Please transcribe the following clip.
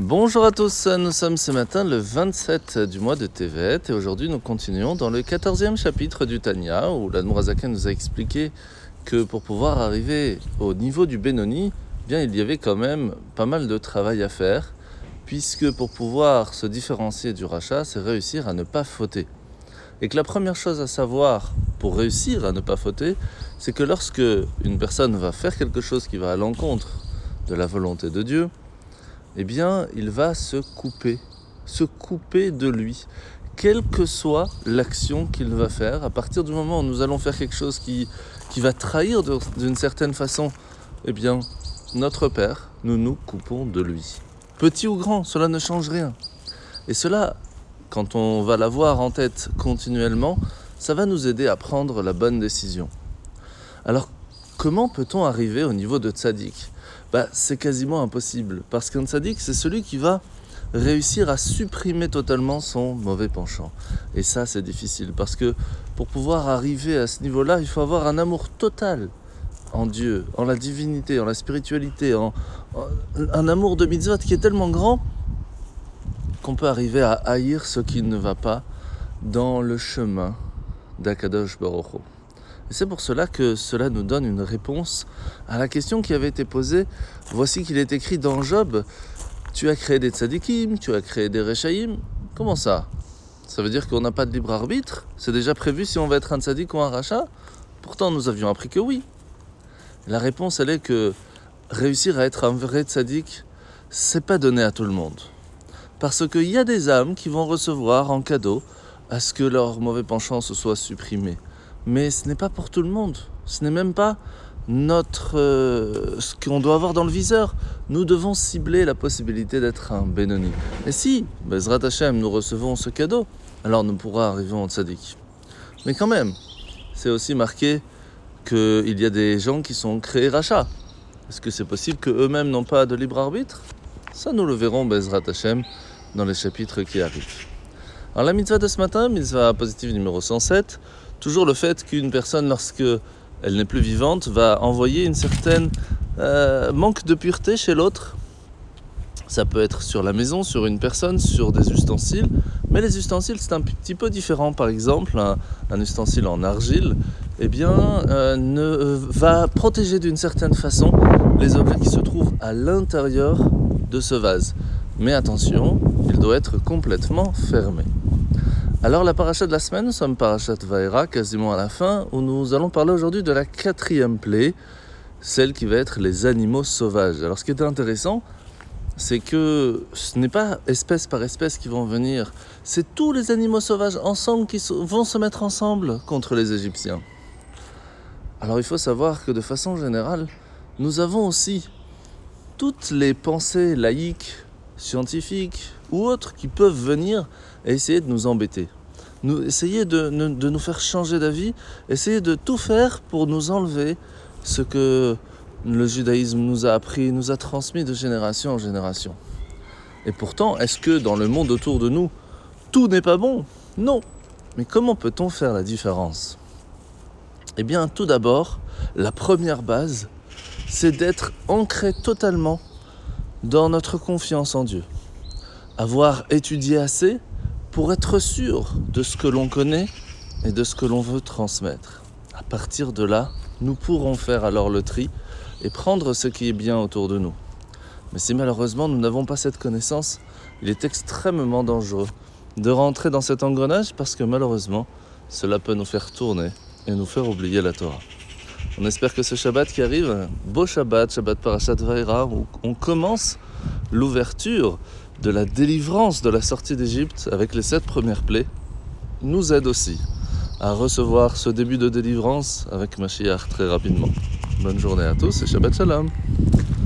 Bonjour à tous, nous sommes ce matin le 27 du mois de Tevet et aujourd'hui nous continuons dans le 14e chapitre du Tanya où l'Admorazaka nous a expliqué que pour pouvoir arriver au niveau du Benoni, bien il y avait quand même pas mal de travail à faire puisque pour pouvoir se différencier du rachat, c'est réussir à ne pas fauter. Et que la première chose à savoir pour réussir à ne pas fauter, c'est que lorsque une personne va faire quelque chose qui va à l'encontre de la volonté de Dieu, eh bien, il va se couper, se couper de lui, quelle que soit l'action qu'il va faire. À partir du moment où nous allons faire quelque chose qui, va trahir d'une certaine façon, eh bien, notre Père, nous nous coupons de lui. Petit ou grand, cela ne change rien. Et cela, quand on va l'avoir en tête continuellement, ça va nous aider à prendre la bonne décision. Alors, comment peut-on arriver au niveau de tzaddik bah, c'est quasiment impossible. Parce qu'un tzaddik, c'est celui qui va réussir à supprimer totalement son mauvais penchant. Et ça, c'est difficile. Parce que pour pouvoir arriver à ce niveau-là, il faut avoir un amour total en Dieu, en la divinité, en la spiritualité, en, un amour de mitzvot qui est tellement grand qu'on peut arriver à haïr ce qui ne va pas dans le chemin d'Akadosh Baruch c'est pour cela que cela nous donne une réponse à la question qui avait été posée. Voici qu'il est écrit dans Job Tu as créé des tzadikim, tu as créé des rechaïm. Comment ça? Ça veut dire qu'on n'a pas de libre arbitre? C'est déjà prévu si on va être un tzadik ou un rachat? Pourtant, nous avions appris que oui. La réponse, elle est que réussir à être un vrai tzadik, c'est pas donné à tout le monde. Parce qu'il y a des âmes qui vont recevoir en cadeau à ce que leur mauvais penchant se soit supprimé mais ce n'est pas pour tout le monde. Ce n'est même pas notre euh, ce qu'on doit avoir dans le viseur. Nous devons cibler la possibilité d'être un Benoni. Et si, Bezrat Hashem, nous recevons ce cadeau, alors nous pourrons arriver en tzaddik. Mais quand même, c'est aussi marqué qu'il y a des gens qui sont créés rachats. Est-ce que c'est possible qu'eux-mêmes n'ont pas de libre arbitre? Ça, nous le verrons, Bezrat Hashem, dans les chapitres qui arrivent. Alors la mitzvah de ce matin, mitzvah positive numéro 107, toujours le fait qu'une personne, lorsque elle n'est plus vivante, va envoyer une certaine euh, manque de pureté chez l'autre. Ça peut être sur la maison, sur une personne, sur des ustensiles. Mais les ustensiles, c'est un petit peu différent. Par exemple, un, ustensile en argile, eh bien, euh, ne, euh, va protéger d'une certaine façon les objets qui se trouvent à l'intérieur de ce vase. Mais attention, il doit être complètement fermé. Alors la paracha de la semaine, nous sommes parachat Vaera, quasiment à la fin, où nous allons parler aujourd'hui de la quatrième plaie, celle qui va être les animaux sauvages. Alors ce qui est intéressant, c'est que ce n'est pas espèce par espèce qui vont venir, c'est tous les animaux sauvages ensemble qui vont se mettre ensemble contre les Égyptiens. Alors il faut savoir que de façon générale, nous avons aussi toutes les pensées laïques, scientifiques ou autres qui peuvent venir et essayer de nous embêter. Essayer de nous faire changer d'avis, essayer de tout faire pour nous enlever ce que le judaïsme nous a appris, nous a transmis de génération en génération. Et pourtant, est-ce que dans le monde autour de nous, tout n'est pas bon? Non. Mais comment peut-on faire la différence? Eh bien, tout d'abord, la première base, c'est d'être ancré totalement dans notre confiance en Dieu. Avoir étudié assez pour être sûr de ce que l'on connaît et de ce que l'on veut transmettre. À partir de là, nous pourrons faire alors le tri et prendre ce qui est bien autour de nous. Mais si malheureusement nous n'avons pas cette connaissance, il est extrêmement dangereux de rentrer dans cet engrenage parce que malheureusement, cela peut nous faire tourner et nous faire oublier la Torah. On espère que ce Shabbat qui arrive, beau Shabbat, Shabbat Parashat Vaera, où on commence l'ouverture de la délivrance de la sortie d'Égypte avec les sept premières plaies, nous aide aussi à recevoir ce début de délivrance avec Mashiach très rapidement. Bonne journée à tous et Shabbat Shalom